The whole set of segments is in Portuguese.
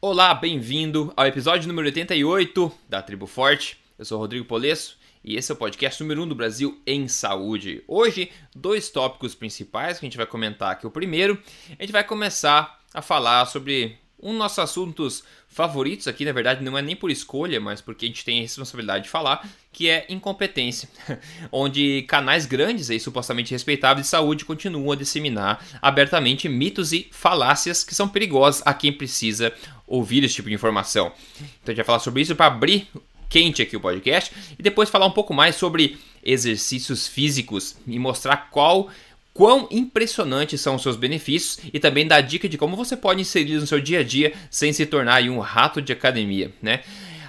Olá, bem-vindo ao episódio número 88 da Tribo Forte. Eu sou Rodrigo Polesso e esse é o podcast número 1 do Brasil em saúde. Hoje, dois tópicos principais que a gente vai comentar aqui. O primeiro, a gente vai começar a falar sobre um dos nossos assuntos favoritos aqui, na verdade, não é nem por escolha, mas porque a gente tem a responsabilidade de falar, que é incompetência, onde canais grandes e supostamente respeitáveis de saúde continuam a disseminar abertamente mitos e falácias que são perigosos a quem precisa ouvir esse tipo de informação. Então a gente vai falar sobre isso para abrir quente aqui o podcast e depois falar um pouco mais sobre exercícios físicos e mostrar qual quão impressionantes são os seus benefícios e também dar dica de como você pode inserir no seu dia a dia sem se tornar um rato de academia, né?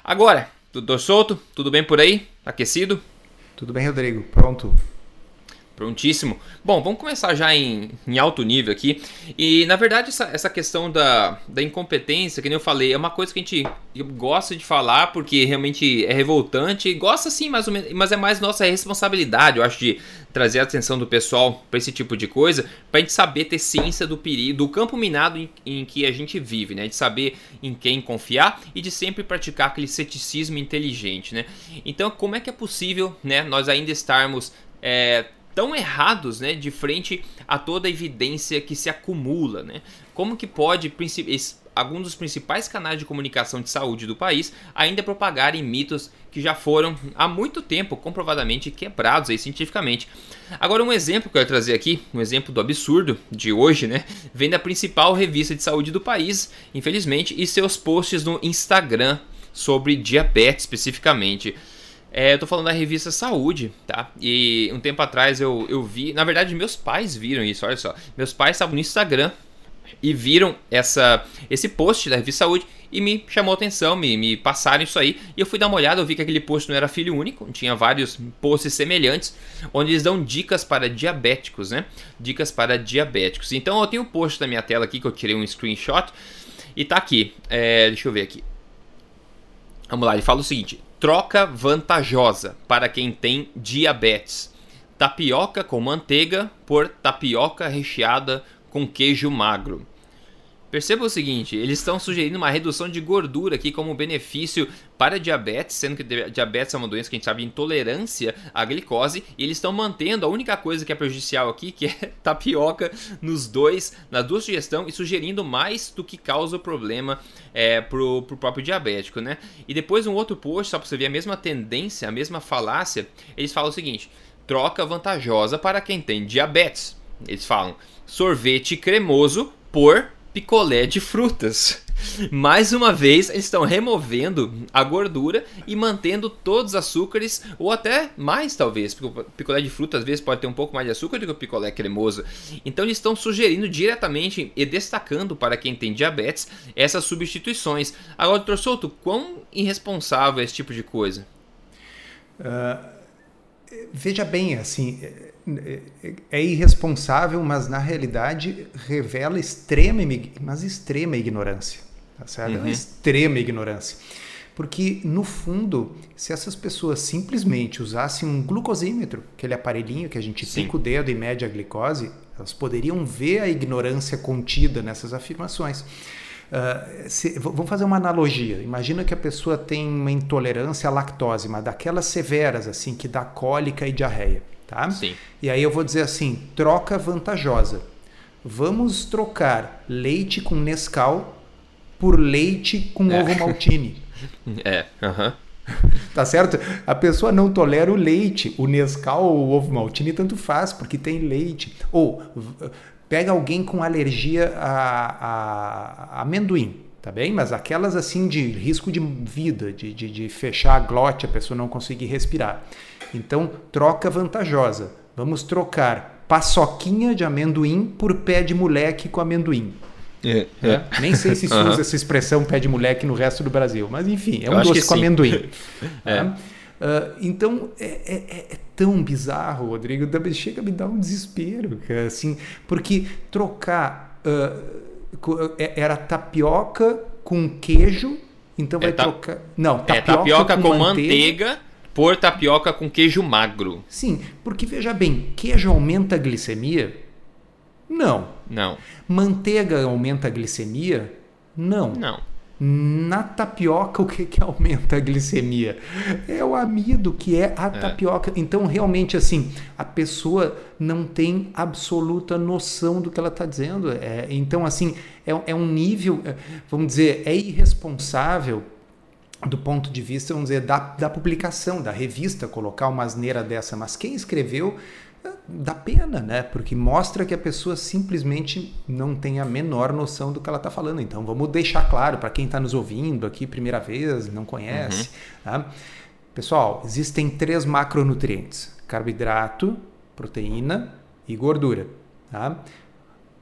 Agora, tudo solto? Tudo bem por aí? Aquecido? Tudo bem, Rodrigo. Pronto. Prontíssimo. Bom, vamos começar já em, em alto nível aqui. E na verdade, essa, essa questão da, da incompetência, que nem eu falei, é uma coisa que a gente gosta de falar porque realmente é revoltante. Gosta sim, mais ou menos, mas é mais nossa responsabilidade, eu acho, de trazer a atenção do pessoal para esse tipo de coisa, para a gente saber ter ciência do perigo, do campo minado em, em, que a gente vive, né? De saber em quem confiar e de sempre praticar aquele ceticismo inteligente, né? Então, como é que é possível, né, nós ainda estarmos é, tão errados, né, de frente a toda a evidência que se acumula, né? Como que pode alguns dos principais canais de comunicação de saúde do país ainda propagarem mitos que já foram há muito tempo comprovadamente quebrados aí cientificamente. Agora um exemplo que eu quero trazer aqui, um exemplo do absurdo de hoje, né, vem da principal revista de saúde do país, infelizmente, e seus posts no Instagram sobre diabetes especificamente. É, eu tô falando da revista Saúde, tá? E um tempo atrás eu, eu vi. Na verdade, meus pais viram isso, olha só. Meus pais estavam no Instagram e viram essa, esse post da revista Saúde e me chamou a atenção, me, me passaram isso aí. E eu fui dar uma olhada, eu vi que aquele post não era filho único, tinha vários posts semelhantes, onde eles dão dicas para diabéticos, né? Dicas para diabéticos. Então eu tenho um post na minha tela aqui que eu tirei um screenshot e tá aqui. É, deixa eu ver aqui. Vamos lá, ele fala o seguinte: Troca vantajosa para quem tem diabetes. Tapioca com manteiga por tapioca recheada com queijo magro. Perceba o seguinte, eles estão sugerindo uma redução de gordura aqui como benefício para diabetes, sendo que diabetes é uma doença que a gente sabe intolerância à glicose, e eles estão mantendo a única coisa que é prejudicial aqui, que é tapioca nos dois, nas duas sugestões, e sugerindo mais do que causa o problema é, pro, pro próprio diabético, né? E depois um outro post, só para você ver a mesma tendência, a mesma falácia, eles falam o seguinte, troca vantajosa para quem tem diabetes. Eles falam sorvete cremoso por picolé de frutas. Mais uma vez, eles estão removendo a gordura e mantendo todos os açúcares, ou até mais talvez, porque o picolé de fruta às vezes pode ter um pouco mais de açúcar do que o picolé cremoso. Então eles estão sugerindo diretamente e destacando para quem tem diabetes essas substituições. Agora, doutor Souto, quão irresponsável é esse tipo de coisa? Uh, veja bem, assim, é irresponsável, mas na realidade revela extrema, mas extrema ignorância, tá certo? Uhum. Extrema ignorância. Porque, no fundo, se essas pessoas simplesmente usassem um glucosímetro, aquele aparelhinho que a gente Sim. pica o dedo e mede a glicose, elas poderiam ver a ignorância contida nessas afirmações. Uh, se, vamos fazer uma analogia. Imagina que a pessoa tem uma intolerância à lactose, mas daquelas severas, assim, que dá cólica e diarreia tá? Sim. E aí eu vou dizer assim, troca vantajosa. Vamos trocar leite com Nescau por leite com é. ovo maltine. É, aham. Tá certo? A pessoa não tolera o leite, o Nescau ou o ovo maltine tanto faz, porque tem leite. Ou pega alguém com alergia a, a amendoim, tá bem? Mas aquelas assim de risco de vida, de, de, de fechar a glote, a pessoa não conseguir respirar. Então, troca vantajosa. Vamos trocar paçoquinha de amendoim por pé de moleque com amendoim. É, é. Nem sei se se usa uhum. essa expressão pé de moleque no resto do Brasil, mas enfim, é um doce com amendoim. é. uh, então é, é, é, tão bizarro, Rodrigo, chega a me dar um desespero, assim, porque trocar uh, era tapioca com queijo, então vai trocar. Não, tapioca, tapioca com, com manteiga, manteiga por tapioca com queijo magro. Sim, porque veja bem, queijo aumenta a glicemia? Não. Não. Manteiga aumenta a glicemia? Não. Não. Na tapioca, o que, que aumenta a glicemia? É o amido, que é a é. tapioca. Então, realmente, assim, a pessoa não tem absoluta noção do que ela está dizendo. É, então, assim, é, é um nível, é, vamos dizer, é irresponsável do ponto de vista, vamos dizer, da, da publicação, da revista, colocar uma asneira dessa. Mas quem escreveu dá pena, né? Porque mostra que a pessoa simplesmente não tem a menor noção do que ela está falando. Então vamos deixar claro para quem está nos ouvindo aqui primeira vez, não conhece. Uhum. Tá? Pessoal, existem três macronutrientes: carboidrato, proteína e gordura. Tá?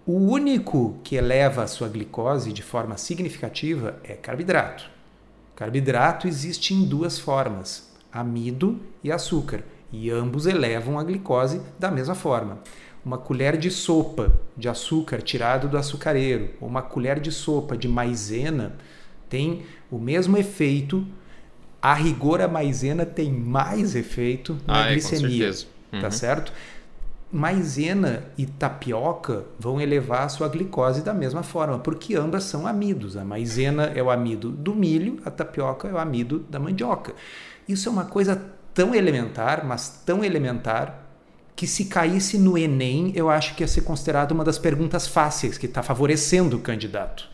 O único que eleva a sua glicose de forma significativa é carboidrato. Carboidrato existe em duas formas: amido e açúcar e ambos elevam a glicose da mesma forma. Uma colher de sopa de açúcar tirado do açucareiro ou uma colher de sopa de maisena tem o mesmo efeito. A rigor, a maisena tem mais efeito na ah, glicemia. É, uhum. Tá certo? Maisena e tapioca vão elevar a sua glicose da mesma forma, porque ambas são amidos. A maisena é o amido do milho, a tapioca é o amido da mandioca. Isso é uma coisa tão elementar, mas tão elementar, que se caísse no Enem, eu acho que ia ser considerado uma das perguntas fáceis que está favorecendo o candidato.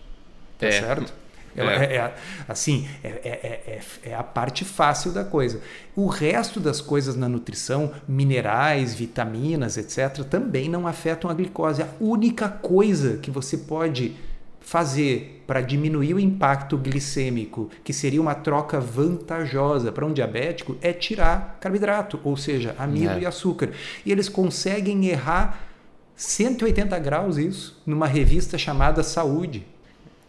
Tá é. certo? É. É, é, assim, é, é, é, a parte fácil da coisa. O resto das coisas na nutrição, minerais, vitaminas, etc., também não afetam a glicose. A única coisa que você pode fazer para diminuir o impacto glicêmico, que seria uma troca vantajosa para um diabético, é tirar carboidrato, ou seja, amido é. e açúcar. E eles conseguem errar 180 graus isso numa revista chamada Saúde.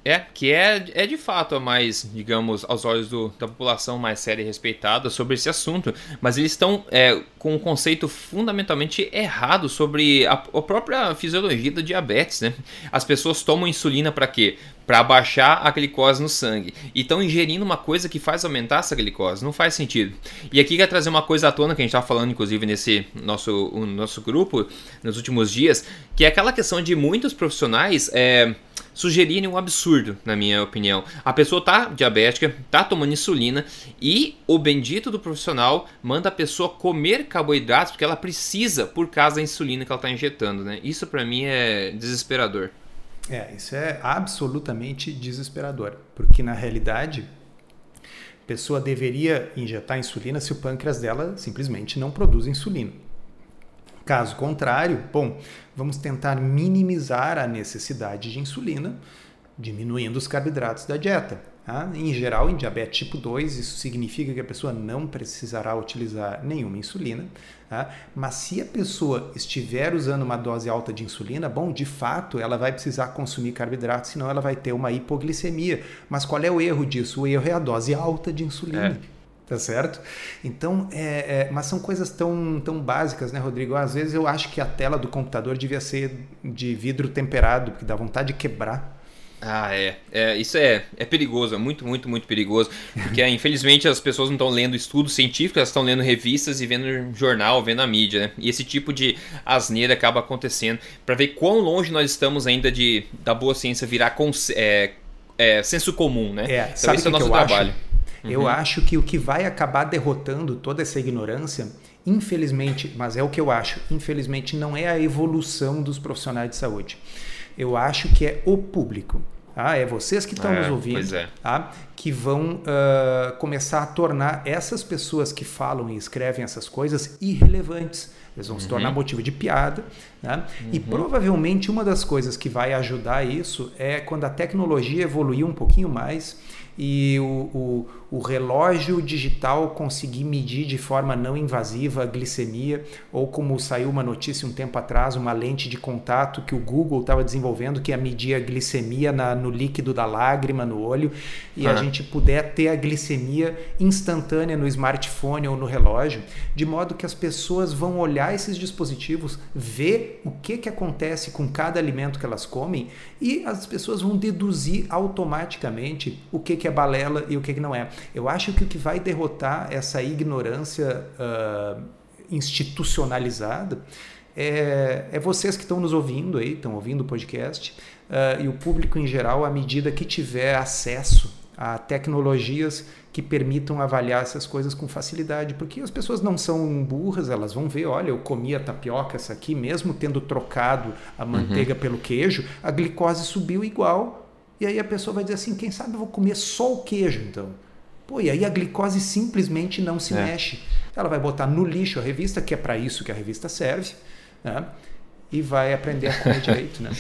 É, que é, é de fato a mais, digamos, aos olhos do, da população mais séria e respeitada sobre esse assunto. Mas eles estão é, com um conceito fundamentalmente errado sobre a, a, própria fisiologia da diabetes, né? As pessoas tomam insulina para quê? Para baixar a glicose no sangue. E estão ingerindo uma coisa que faz aumentar essa glicose. Não faz sentido. E aqui quer trazer uma coisa à tona que a gente estava falando, inclusive, nesse nosso, nosso grupo, nos últimos dias, que é aquela questão de muitos profissionais. É, sugerirem um absurdo, na minha opinião. A pessoa tá diabética, tá tomando insulina e o bendito do profissional manda a pessoa comer carboidratos porque ela precisa por causa da insulina que ela está injetando, né? Isso para mim é desesperador. É, isso é absolutamente desesperador, porque na realidade a pessoa deveria injetar insulina se o pâncreas dela simplesmente não produz insulina. Caso contrário, bom, vamos tentar minimizar a necessidade de insulina, diminuindo os carboidratos da dieta. Tá? Em geral, em diabetes tipo 2, isso significa que a pessoa não precisará utilizar nenhuma insulina. Tá? Mas se a pessoa estiver usando uma dose alta de insulina, bom, de fato, ela vai precisar consumir carboidratos, senão ela vai ter uma hipoglicemia. Mas qual é o erro disso? O erro é a dose alta de insulina. É. Tá certo? Então, é, é, mas são coisas tão, tão básicas, né, Rodrigo? Às vezes eu acho que a tela do computador devia ser de vidro temperado, porque dá vontade de quebrar. Ah, é. é isso é, é perigoso, é muito, muito, muito perigoso. Porque, infelizmente, as pessoas não estão lendo estudos científicos, elas estão lendo revistas e vendo jornal, vendo a mídia, né? E esse tipo de asneira acaba acontecendo. para ver quão longe nós estamos ainda de da boa ciência virar é, é, senso comum, né? É, então, sabe esse é o nosso trabalho. Acho? Uhum. Eu acho que o que vai acabar derrotando toda essa ignorância, infelizmente, mas é o que eu acho, infelizmente não é a evolução dos profissionais de saúde. Eu acho que é o público. Ah, é vocês que estão é, nos ouvindo, é. tá? que vão uh, começar a tornar essas pessoas que falam e escrevem essas coisas irrelevantes. Eles vão uhum. se tornar uhum. motivo de piada. Né? Uhum. E provavelmente uma das coisas que vai ajudar isso é quando a tecnologia evoluir um pouquinho mais e o, o, o, relógio digital conseguir medir de forma não invasiva a glicemia, ou como saiu uma notícia um tempo atrás, uma lente de contato que o Google estava desenvolvendo que ia medir a glicemia na, no líquido da lágrima, no olho, e a gente puder ter a glicemia instantânea no smartphone ou no relógio, de modo que as pessoas vão olhar esses dispositivos, ver o que, que acontece com cada alimento que elas comem, e as pessoas vão deduzir automaticamente o que, que é balela e o que, que não é. Eu acho que o que vai derrotar essa ignorância uh, institucionalizada é, é, vocês que estão nos ouvindo aí, estão ouvindo o podcast, uh, e o público em geral, à medida que tiver acesso a tecnologias que permitam avaliar essas coisas com facilidade, porque as pessoas não são burras, elas vão ver, olha, eu comi a tapioca essa aqui, mesmo tendo trocado a manteiga uhum. pelo queijo, a glicose subiu igual, e aí a pessoa vai dizer assim, quem sabe eu vou comer só o queijo então. Pô, e aí a glicose simplesmente não se é. mexe. Ela vai botar no lixo a revista, que é para isso que a revista serve, né? e vai aprender a comer direito, né?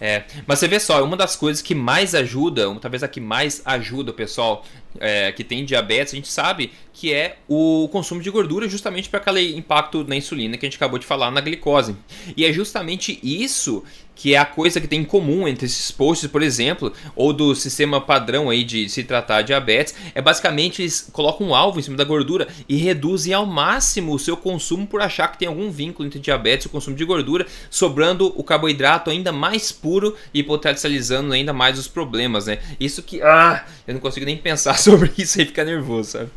É, mas você vê só, uma das coisas que mais ajuda, talvez a que mais ajuda o pessoal é, que tem diabetes, a gente sabe que é o consumo de gordura, justamente para aquele impacto na insulina que a gente acabou de falar na glicose. E é justamente isso que é a coisa que tem em comum entre esses posts, por exemplo, ou do sistema padrão aí de se tratar diabetes, é basicamente eles colocam um alvo em cima da gordura e reduzem ao máximo o seu consumo por achar que tem algum vínculo entre diabetes e o consumo de gordura, sobrando o carboidrato ainda mais puro e potencializando ainda mais os problemas, né? Isso que, ah, eu não consigo nem pensar sobre isso e ficar nervoso, sabe?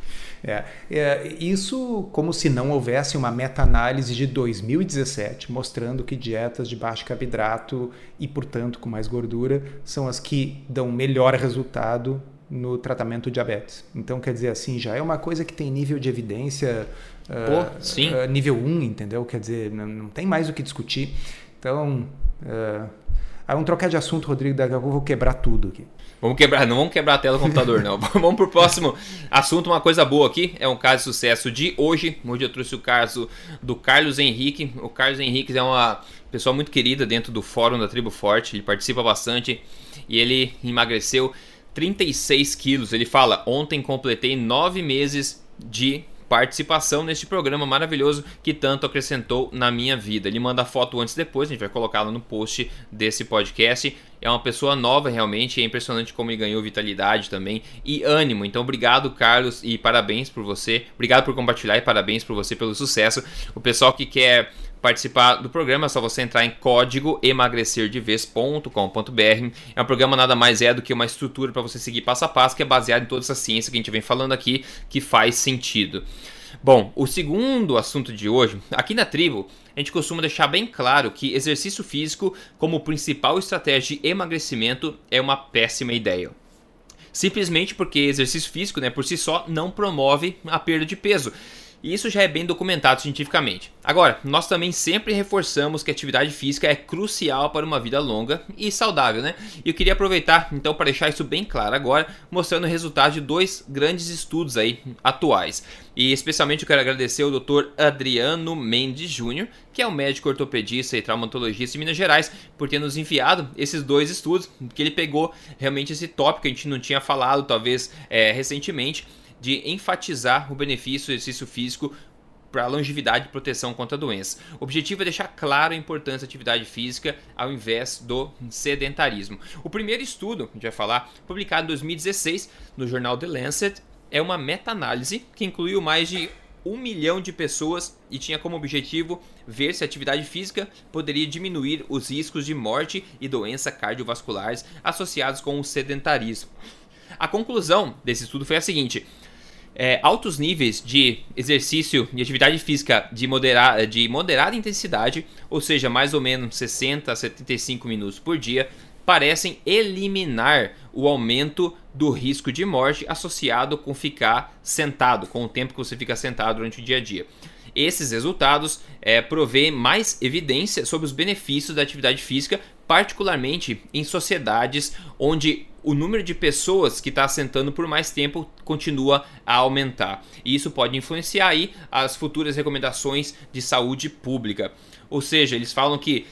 É, é, isso como se não houvesse uma meta-análise de 2017 mostrando que dietas de baixo carboidrato e, portanto, com mais gordura são as que dão melhor resultado no tratamento do diabetes. Então, quer dizer assim, já é uma coisa que tem nível de evidência Pô, uh, sim. Uh, nível 1, entendeu? Quer dizer, não, não tem mais o que discutir. Então, uh, aí vamos trocar de assunto, Rodrigo, daqui a pouco eu vou quebrar tudo aqui. Vamos quebrar, não vamos quebrar a tela do computador, não. vamos pro próximo assunto, uma coisa boa aqui. É um caso de sucesso de hoje. Hoje eu trouxe o caso do Carlos Henrique. O Carlos Henrique é uma pessoa muito querida dentro do fórum da Tribo Forte. Ele participa bastante e ele emagreceu 36 quilos. Ele fala: Ontem completei nove meses de participação neste programa maravilhoso que tanto acrescentou na minha vida. Ele manda foto antes e depois, a gente vai colocá-la no post desse podcast. É uma pessoa nova realmente, é impressionante como ele ganhou vitalidade também e ânimo. Então, obrigado, Carlos, e parabéns por você. Obrigado por compartilhar e parabéns por você pelo sucesso. O pessoal que quer participar do programa, é só você entrar em código emagrecerdeves.com.br. É um programa nada mais é do que uma estrutura para você seguir passo a passo, que é baseado em toda essa ciência que a gente vem falando aqui, que faz sentido. Bom, o segundo assunto de hoje, aqui na tribo, a gente costuma deixar bem claro que exercício físico como principal estratégia de emagrecimento é uma péssima ideia simplesmente porque exercício físico, né, por si só, não promove a perda de peso. E isso já é bem documentado cientificamente. Agora, nós também sempre reforçamos que a atividade física é crucial para uma vida longa e saudável, né? E eu queria aproveitar então para deixar isso bem claro agora, mostrando o resultado de dois grandes estudos aí atuais. E especialmente eu quero agradecer ao Dr. Adriano Mendes Júnior, que é um médico ortopedista e traumatologista em Minas Gerais, por ter nos enviado esses dois estudos, que ele pegou realmente esse tópico que a gente não tinha falado, talvez é, recentemente, de enfatizar o benefício do exercício físico para longevidade e proteção contra a doença. O objetivo é deixar claro a importância da atividade física ao invés do sedentarismo. O primeiro estudo, a gente vai falar, publicado em 2016 no jornal The Lancet, é uma meta-análise que incluiu mais de um milhão de pessoas e tinha como objetivo ver se a atividade física poderia diminuir os riscos de morte e doenças cardiovasculares associados com o sedentarismo. A conclusão desse estudo foi a seguinte: é, altos níveis de exercício e atividade física de, modera de moderada intensidade, ou seja, mais ou menos 60 a 75 minutos por dia, parecem eliminar o aumento do risco de morte associado com ficar sentado, com o tempo que você fica sentado durante o dia a dia. Esses resultados é, provêem mais evidência sobre os benefícios da atividade física, particularmente em sociedades onde o número de pessoas que está sentando por mais tempo continua a aumentar. E isso pode influenciar aí as futuras recomendações de saúde pública. Ou seja, eles falam que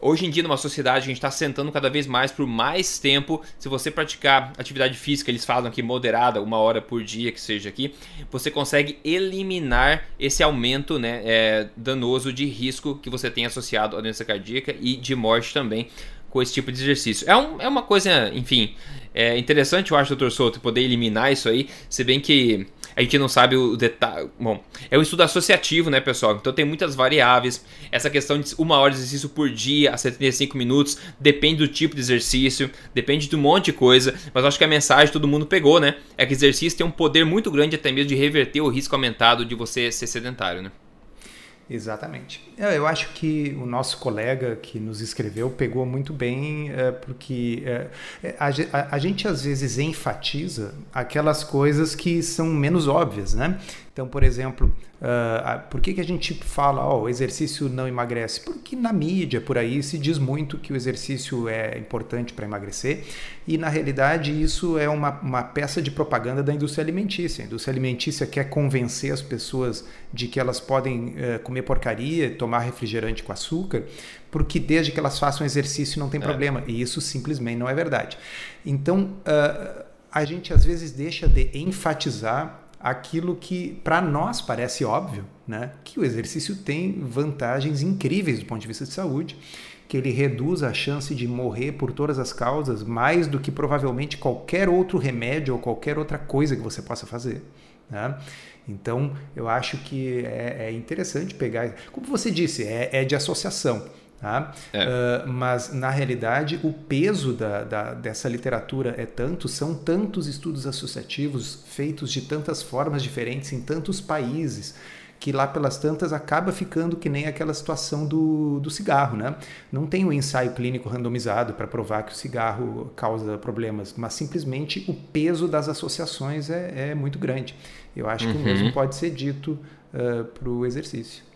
Hoje em dia, numa sociedade, a gente está sentando cada vez mais por mais tempo. Se você praticar atividade física, eles falam que moderada, uma hora por dia, que seja aqui, você consegue eliminar esse aumento né, é, danoso de risco que você tem associado à doença cardíaca e de morte também com esse tipo de exercício. É, um, é uma coisa, enfim, é interessante, eu acho, doutor Souto, poder eliminar isso aí, se bem que a gente não sabe o detalhe. Bom, é um estudo associativo, né, pessoal? Então tem muitas variáveis. Essa questão de uma hora de exercício por dia a 75 minutos depende do tipo de exercício, depende de um monte de coisa. Mas acho que a mensagem todo mundo pegou, né? É que exercício tem um poder muito grande até mesmo de reverter o risco aumentado de você ser sedentário, né? Exatamente. Eu acho que o nosso colega que nos escreveu pegou muito bem, é, porque é, a, a, a, gente às vezes enfatiza aquelas coisas que são menos óbvias, né? Então, por exemplo, uh, por que, que a gente fala oh, o exercício não emagrece? Porque na mídia, por aí, se diz muito que o exercício é importante para emagrecer e, na realidade, isso é uma, uma peça de propaganda da indústria alimentícia. A indústria alimentícia quer convencer as pessoas de que elas podem uh, comer porcaria, tomar refrigerante com açúcar, porque desde que elas façam exercício não tem é. problema. E isso simplesmente não é verdade. Então, uh, a gente às vezes deixa de enfatizar aquilo que para nós parece óbvio, né? que o exercício tem vantagens incríveis do ponto de vista de saúde, que ele reduz a chance de morrer por todas as causas mais do que provavelmente qualquer outro remédio ou qualquer outra coisa que você possa fazer. Né? Então, eu acho que é, é interessante pegar. Como você disse, é, é de associação. Tá? É. Uh, mas, na realidade, o peso da, da, dessa literatura é tanto, são tantos estudos associativos feitos de tantas formas diferentes em tantos países, que lá pelas tantas acaba ficando que nem aquela situação do, do cigarro. Né? Não tem um ensaio clínico randomizado para provar que o cigarro causa problemas, mas simplesmente o peso das associações é, é muito grande. Eu acho uhum. que o mesmo pode ser dito uh, para o exercício.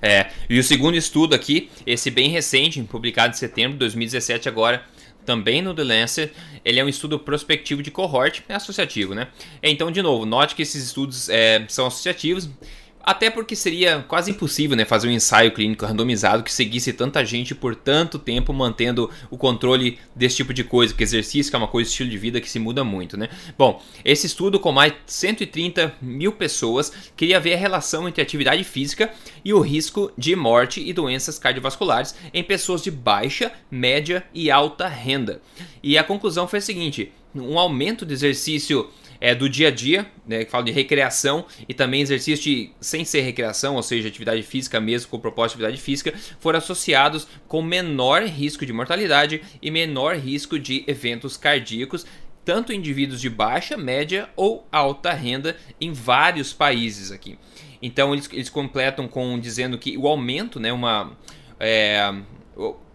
É, e o segundo estudo aqui, esse bem recente, publicado em setembro de 2017 agora, também no The Lancet, ele é um estudo prospectivo de cohort, é associativo, né? Então, de novo, note que esses estudos é, são associativos até porque seria quase impossível né, fazer um ensaio clínico randomizado que seguisse tanta gente por tanto tempo mantendo o controle desse tipo de coisa, porque exercício é uma coisa, estilo de vida que se muda muito. Né? Bom, esse estudo com mais de 130 mil pessoas queria ver a relação entre atividade física e o risco de morte e doenças cardiovasculares em pessoas de baixa, média e alta renda. E a conclusão foi a seguinte: um aumento de exercício é, do dia a dia, né, que fala de recreação e também exercício de, sem ser recreação, ou seja, atividade física mesmo com propósito de atividade física, foram associados com menor risco de mortalidade e menor risco de eventos cardíacos, tanto indivíduos de baixa, média ou alta renda em vários países aqui. Então eles, eles completam com dizendo que o aumento, né, uma é,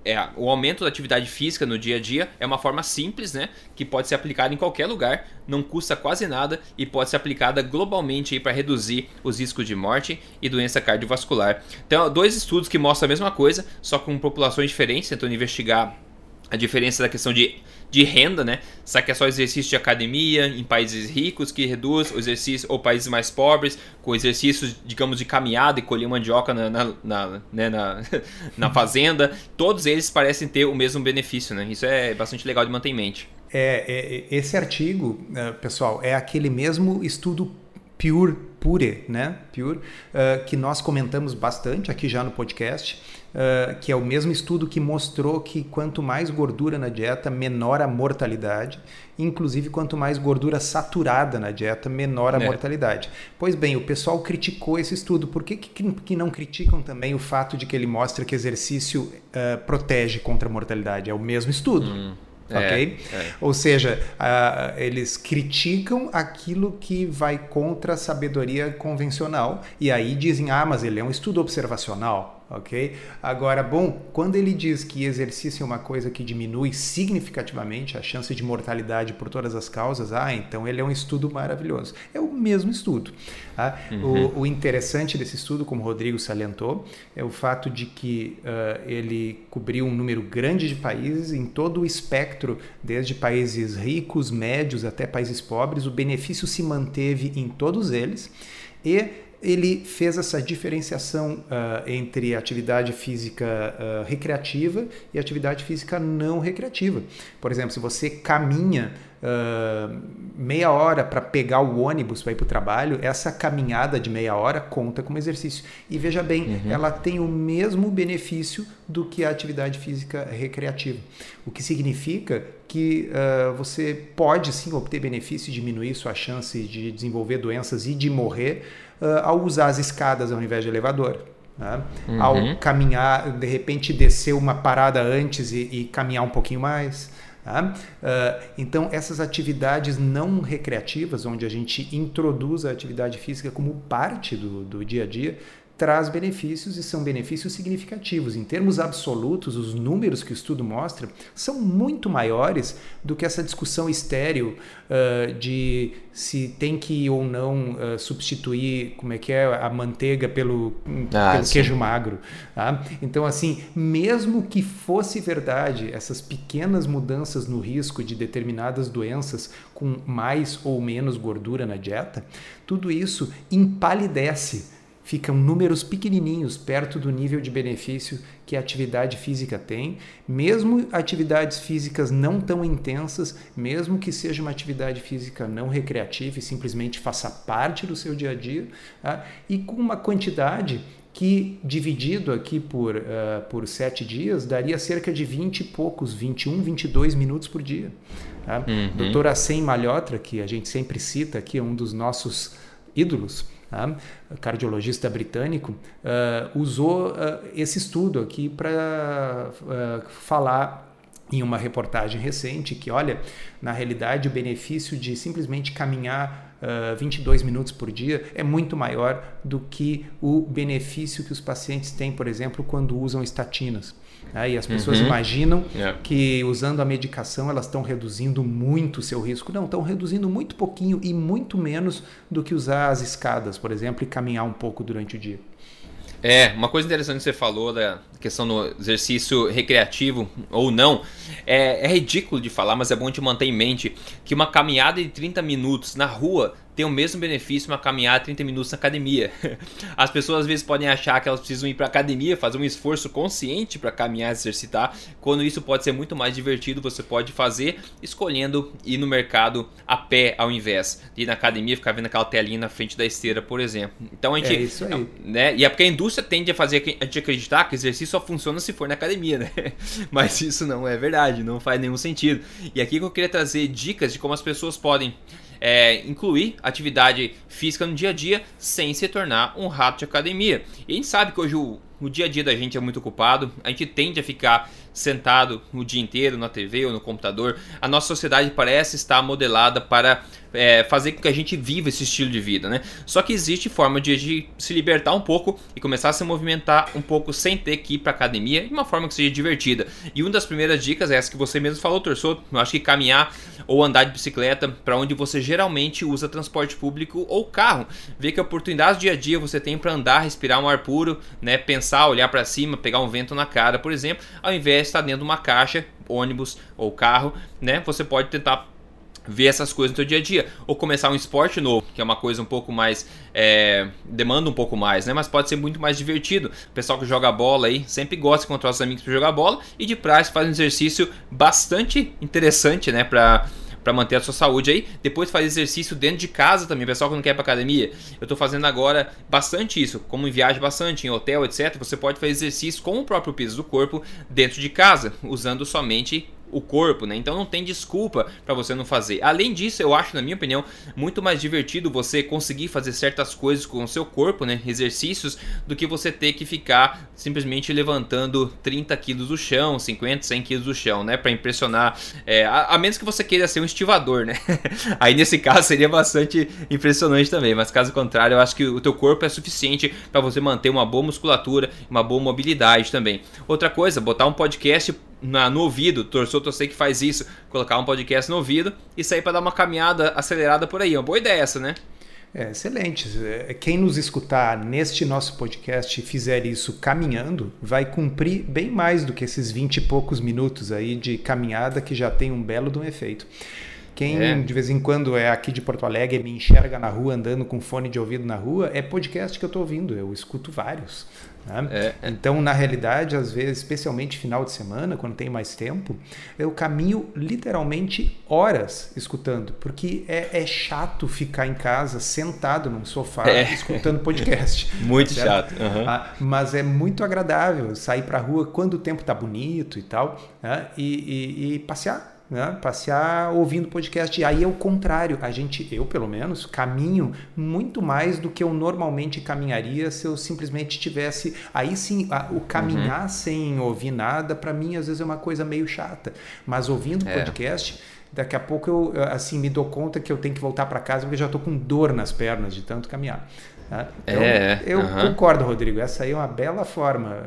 é, o aumento da atividade física no dia a dia é uma forma simples, né, que pode ser aplicada em qualquer lugar, não custa quase nada e pode ser aplicada globalmente para reduzir os riscos de morte e doença cardiovascular. Então, dois estudos que mostram a mesma coisa, só com populações diferentes, tentando investigar a diferença da questão de de renda, né? Será que é só exercício de academia em países ricos que reduz o exercício, ou países mais pobres, com exercícios, digamos, de caminhada e colher mandioca na, na, na, né, na, na fazenda? Todos eles parecem ter o mesmo benefício, né? Isso é bastante legal de manter em mente. É, é esse artigo, né, pessoal, é aquele mesmo estudo Pure, Pure, né? Pure, uh, que nós comentamos bastante aqui já no podcast uh, que é o mesmo estudo que mostrou que quanto mais gordura na dieta, menor a mortalidade. Inclusive, quanto mais gordura saturada na dieta, menor a é. mortalidade. Pois bem, o pessoal criticou esse estudo. Por que, que, que não criticam também o fato de que ele mostra que exercício uh, protege contra a mortalidade? É o mesmo estudo. Hum. Ok? É, é. Ou seja, uh, eles criticam aquilo que vai contra a sabedoria convencional e aí dizem: ah, mas ele é um estudo observacional ok? Agora, bom, quando ele diz que exercício é uma coisa que diminui significativamente a chance de mortalidade por todas as causas, ah, então ele é um estudo maravilhoso. É o mesmo estudo. Tá? Uhum. O, o, interessante desse estudo, como o Rodrigo salientou, é o fato de que uh, ele cobriu um número grande de países em todo o espectro, desde países ricos, médios até países pobres, o benefício se manteve em todos eles e ele fez essa diferenciação uh, entre atividade física uh, recreativa e atividade física não recreativa. Por exemplo, se você caminha uh, meia hora para pegar o ônibus para ir para o trabalho, essa caminhada de meia hora conta como exercício. E veja bem, uhum. ela tem o mesmo benefício do que a atividade física recreativa. O que significa que uh, você pode sim obter benefício e diminuir sua chance de desenvolver doenças e de morrer uh, ao usar as escadas ao invés de elevador. Né? Uhum. Ao caminhar, de repente descer uma parada antes e, e caminhar um pouquinho mais. Tá? Uh, então, essas atividades não recreativas, onde a gente introduz a atividade física como parte do, do dia a dia, traz benefícios e são benefícios significativos. Em termos absolutos, os números que o estudo mostra são muito maiores do que essa discussão estéreo uh, de se tem que ou não uh, substituir, como é que é, a manteiga pelo, ah, pelo queijo magro. Tá? Então, assim, mesmo que fosse verdade essas pequenas mudanças no risco de determinadas doenças com mais ou menos gordura na dieta, tudo isso empalidece ficam números pequenininhos perto do nível de benefício que a atividade física tem, mesmo atividades físicas não tão intensas, mesmo que seja uma atividade física não recreativa e simplesmente faça parte do seu dia a dia, tá? e com uma quantidade que dividido aqui por, uh, por sete dias daria cerca de 20 e poucos, 21, 22 minutos por dia. Tá? Uhum. Doutor Assem Malhotra, que a gente sempre cita aqui, é um dos nossos ídolos, tá? cardiologista britânico, uh, usou uh, esse estudo aqui para uh, falar em uma reportagem recente que, olha, na realidade o benefício de simplesmente caminhar uh, 22 minutos por dia é muito maior do que o benefício que os pacientes têm, por exemplo, quando usam estatinas. Né? E as pessoas uhum. imaginam yeah. que usando a medicação elas estão reduzindo muito o seu risco. Não, estão reduzindo muito pouquinho e muito menos do que usar as escadas, por exemplo, e caminhar um pouco durante o dia. É, uma coisa interessante que você falou da questão do exercício recreativo ou não, é, é ridículo de falar, mas é bom te manter em mente que uma caminhada de 30 minutos na rua tem o mesmo benefício uma caminhada 30 minutos na academia. As pessoas às vezes podem achar que elas precisam ir para academia, fazer um esforço consciente para caminhar e exercitar, quando isso pode ser muito mais divertido, você pode fazer escolhendo ir no mercado a pé ao invés de ir na academia ficar vendo aquela telinha na frente da esteira, por exemplo. Então a gente, é isso aí. Né? E é porque a indústria tende a fazer a gente acreditar que exercício só funciona se for na academia, né? Mas isso não é verdade, não faz nenhum sentido. E aqui que eu queria trazer dicas de como as pessoas podem é, incluir atividade física no dia a dia sem se tornar um rato de academia. E a gente sabe que hoje o, o dia a dia da gente é muito ocupado, a gente tende a ficar sentado o dia inteiro na TV ou no computador. A nossa sociedade parece estar modelada para é, fazer com que a gente viva esse estilo de vida, né? Só que existe forma de, de, se libertar um pouco e começar a se movimentar um pouco sem ter que ir para academia de uma forma que seja divertida. E uma das primeiras dicas é essa que você mesmo falou, Torçou. Eu acho que caminhar ou andar de bicicleta para onde você geralmente usa transporte público ou carro. Ver que oportunidades dia a dia você tem para andar, respirar um ar puro, né? Pensar, olhar para cima, pegar um vento na cara, por exemplo, ao invés estar dentro de uma caixa, ônibus ou carro, né? Você pode tentar ver essas coisas no seu dia a dia. Ou começar um esporte novo, que é uma coisa um pouco mais. É, demanda um pouco mais, né? Mas pode ser muito mais divertido. O pessoal que joga bola aí sempre gosta de encontrar os amigos para jogar bola e de praxe faz um exercício bastante interessante, né? Pra para manter a sua saúde aí. Depois faz exercício dentro de casa também, pessoal que não quer ir para academia. Eu estou fazendo agora bastante isso, como em viagem bastante, em hotel, etc. Você pode fazer exercício com o próprio peso do corpo dentro de casa, usando somente o corpo, né? Então não tem desculpa para você não fazer. Além disso, eu acho, na minha opinião, muito mais divertido você conseguir fazer certas coisas com o seu corpo, né? Exercícios, do que você ter que ficar simplesmente levantando 30 quilos do chão, 50, 100 quilos do chão, né? Para impressionar. É, a, a, menos que você queira ser um estivador, né? Aí nesse caso seria bastante impressionante também. Mas caso contrário, eu acho que o teu corpo é suficiente para você manter uma boa musculatura, uma boa mobilidade também. Outra coisa, botar um podcast na, no ouvido, torçou, sei que faz isso, colocar um podcast no ouvido e sair para dar uma caminhada acelerada por aí. É uma boa ideia essa, né? É, excelente. É, quem nos escutar neste nosso podcast e fizer isso caminhando, vai cumprir bem mais do que esses 20 e poucos minutos aí de caminhada que já tem um belo de um efeito. Quem é. de vez em quando é aqui de Porto Alegre me enxerga na rua andando com fone de ouvido na rua, é podcast que eu estou ouvindo. Eu escuto vários. Né? É. Então, na realidade, às vezes, especialmente final de semana, quando tem mais tempo, eu caminho literalmente horas escutando, porque é, é chato ficar em casa sentado num sofá é. escutando podcast. muito certo? chato. Uhum. Ah, mas é muito agradável sair para a rua quando o tempo está bonito e tal, né? e, e, e passear né? passear ouvindo podcast. E aí é o contrário, a gente, eu pelo menos, caminho muito mais do que eu normalmente caminharia se eu simplesmente tivesse. Aí sim, a, o caminhar uhum. sem ouvir nada, para mim às vezes é uma coisa meio chata. Mas ouvindo é. podcast daqui a pouco eu assim me dou conta que eu tenho que voltar para casa porque já estou com dor nas pernas de tanto caminhar. Né? Então, é, eu concordo, Rodrigo. Essa aí é uma bela forma.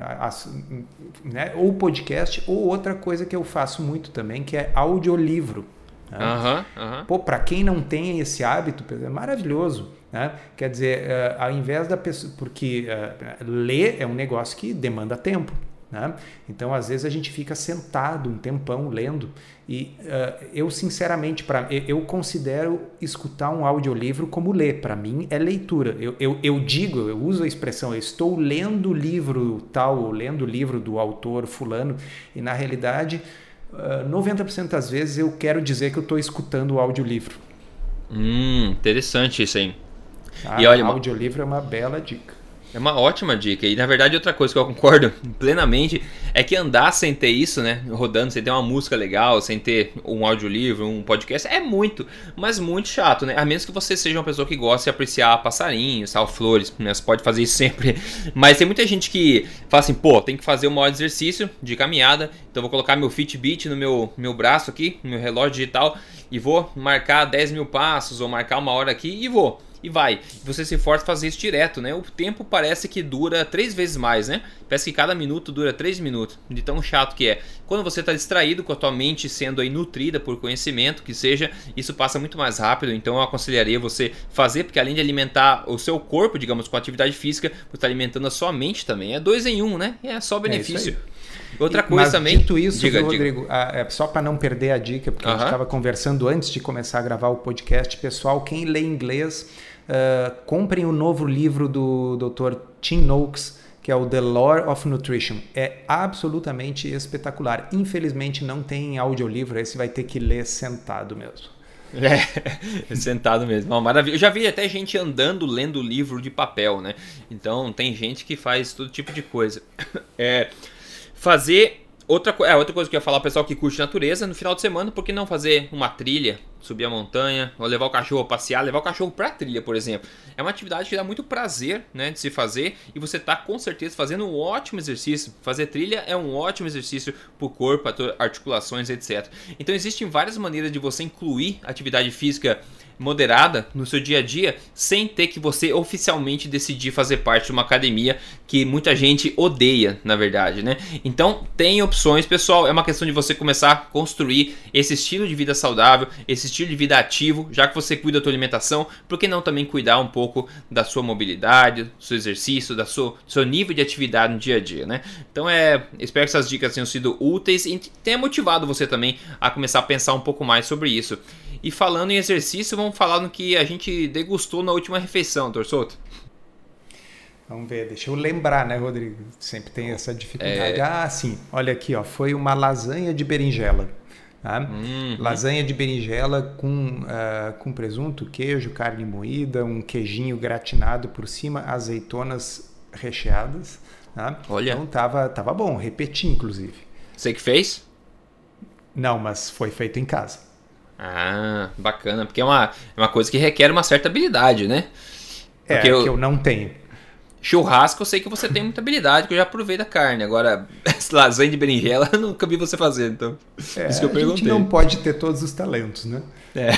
Né? Ou podcast, ou outra coisa que eu faço muito também, que é audiolivro. Né? Uhum, Pô, para quem não tem esse hábito, é maravilhoso. Né? Quer dizer, uh, ao invés da pessoa. Porque uh, ler é um negócio que demanda tempo. Né? Então, às vezes, a gente fica sentado um tempão lendo. E uh, eu, sinceramente, pra, eu considero escutar um audiolivro como ler. Para mim, é leitura. Eu, eu, eu, digo, eu uso a expressão, eu estou lendo o livro tal, ou lendo o livro do autor fulano, e na realidade, uh, 90% das vezes eu quero dizer que eu estou escutando o audiolivro. Hum, interessante isso aí. Ah, e olha, audiolivro é uma bela dica. É uma ótima dica. E na verdade, outra coisa que eu concordo plenamente é que andar sem ter isso, né? Rodando, sem ter uma música legal, sem ter um audiolivro, um podcast, é muito, mas muito chato, né? A menos que você seja uma pessoa que gosta de apreciar passarinhos, tal, flores, né? Você pode fazer isso sempre. Mas tem muita gente que fala assim, pô, tem que fazer um maior exercício de caminhada, então vou colocar meu Fitbit no meu, meu braço aqui, meu relógio digital, e vou marcar 10 mil passos ou marcar uma hora aqui e vou e vai. Você se força a fazer isso direto, né? O tempo parece que dura três vezes mais, né? Parece que cada minuto dura três minutos, de tão chato que é. Quando você está distraído, com a tua mente sendo aí nutrida por conhecimento, que seja, isso passa muito mais rápido. Então eu aconselharia você fazer, porque além de alimentar o seu corpo, digamos, com atividade física, você está alimentando a sua mente também. É dois em um, né? É só benefício. É Outra coisa Mas, também. Dito isso, diga, viu, Rodrigo, ah, é só para não perder a dica, porque uh -huh. a gente estava conversando antes de começar a gravar o podcast, pessoal, quem lê inglês Uh, comprem o novo livro do Dr. Tim Noakes, que é o The Lore of Nutrition. É absolutamente espetacular. Infelizmente não tem audiolivro, esse vai ter que ler sentado mesmo. É, sentado mesmo. Uma maravilha. Eu já vi até gente andando lendo livro de papel, né? Então tem gente que faz todo tipo de coisa. É, fazer Outra, é, outra coisa que eu ia falar, pessoal que curte natureza, no final de semana, por que não fazer uma trilha, subir a montanha, ou levar o cachorro a passear, levar o cachorro pra trilha, por exemplo. É uma atividade que dá muito prazer, né, de se fazer, e você tá com certeza fazendo um ótimo exercício. Fazer trilha é um ótimo exercício pro corpo, articulações, etc. Então existem várias maneiras de você incluir atividade física moderada no seu dia a dia, sem ter que você oficialmente decidir fazer parte de uma academia que muita gente odeia, na verdade, né? Então, tem opções, pessoal, é uma questão de você começar a construir esse estilo de vida saudável, esse estilo de vida ativo, já que você cuida da sua alimentação, por que não também cuidar um pouco da sua mobilidade, do seu exercício, da sua, do seu nível de atividade no dia a dia, né? Então, é, espero que essas dicas tenham sido úteis e tenha motivado você também a começar a pensar um pouco mais sobre isso. E falando em exercício, vamos falar no que a gente degustou na última refeição, Torçoto. Vamos ver, deixa eu lembrar, né, Rodrigo? Sempre tem essa dificuldade. É... Ah, sim, olha aqui, ó, foi uma lasanha de berinjela. Tá? Uhum. Lasanha de berinjela com, uh, com presunto, queijo, carne moída, um queijinho gratinado por cima, azeitonas recheadas. Tá? Olha. Então tava, tava bom, repeti inclusive. Você que fez? Não, mas foi feito em casa. Ah, bacana, porque é uma, é uma coisa que requer uma certa habilidade, né? É, porque eu, que eu não tenho. Churrasco eu sei que você tem muita habilidade, que eu já provei da carne. Agora, lasanha de berinjela eu nunca vi você fazer, então. É, isso que eu perguntei. A gente não pode ter todos os talentos, né? É,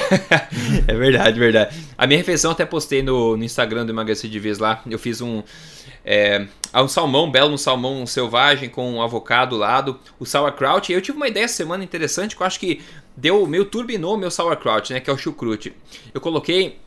é verdade, verdade. A minha refeição até postei no, no Instagram do Emagrecer de Vez lá. Eu fiz um. É, um salmão, belo um salmão selvagem com um avocado do lado, o sauerkraut. E eu tive uma ideia essa semana interessante que eu acho que deu meio turbinou meu sauerkraut, né, que é o chucrute. Eu coloquei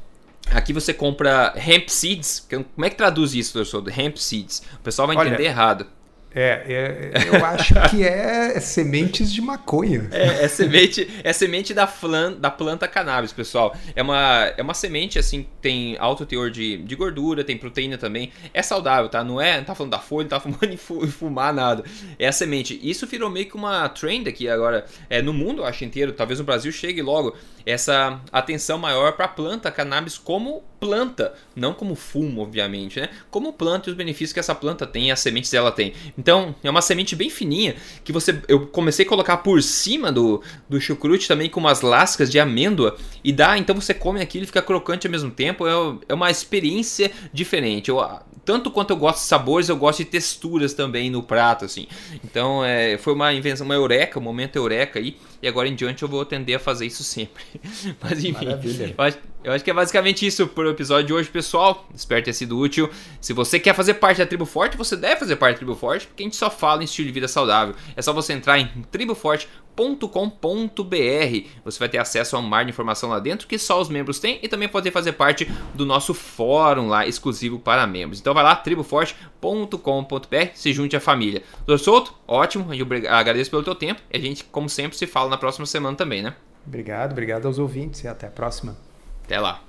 Aqui você compra hemp seeds. Como é que traduz isso, professor? Hemp seeds. O pessoal vai entender Olha, errado. É, é, eu acho que é, é, sementes de maconha. É, é semente, é semente da, flan, da planta cannabis, pessoal. É uma, é uma semente, assim, tem alto teor de, de gordura, tem proteína também. É saudável, tá? Não é, não tá falando da folha, não tá fumando em fumar nada. É a semente. Isso virou meio que uma trend aqui agora, é, no mundo, eu acho, inteiro. Talvez no Brasil chegue logo essa atenção maior para a planta cannabis como planta, não como fumo, obviamente, né? Como planta e os benefícios que essa planta tem, as sementes dela tem. Então, é uma semente bem fininha que você eu comecei a colocar por cima do, do chucrute também com umas lascas de amêndoa e dá, então você come aquilo e fica crocante ao mesmo tempo. É, é uma experiência diferente. Eu tanto quanto eu gosto de sabores, eu gosto de texturas também no prato, assim. Então, é, foi uma invenção, uma eureka, um momento eureka aí. E agora em diante eu vou tender a fazer isso sempre. Mas enfim, eu acho, eu acho, que é basicamente isso pro episódio de hoje, pessoal. Espero ter sido útil. Se você quer fazer parte da Tribo Forte, você deve fazer parte da Tribo Forte, porque a gente só fala em estilo de vida saudável. É só você entrar em triboforte.com.br. Você vai ter acesso a um mar de informação lá dentro que só os membros têm e também poder fazer parte do nosso fórum lá exclusivo para membros. Então vai lá, triboforte.com.br, se junte à família. Doutor Souto, ótimo, eu agradeço pelo teu tempo. E a gente, como sempre, se fala na próxima semana também, né? Obrigado, obrigado aos ouvintes e até a próxima. Até lá.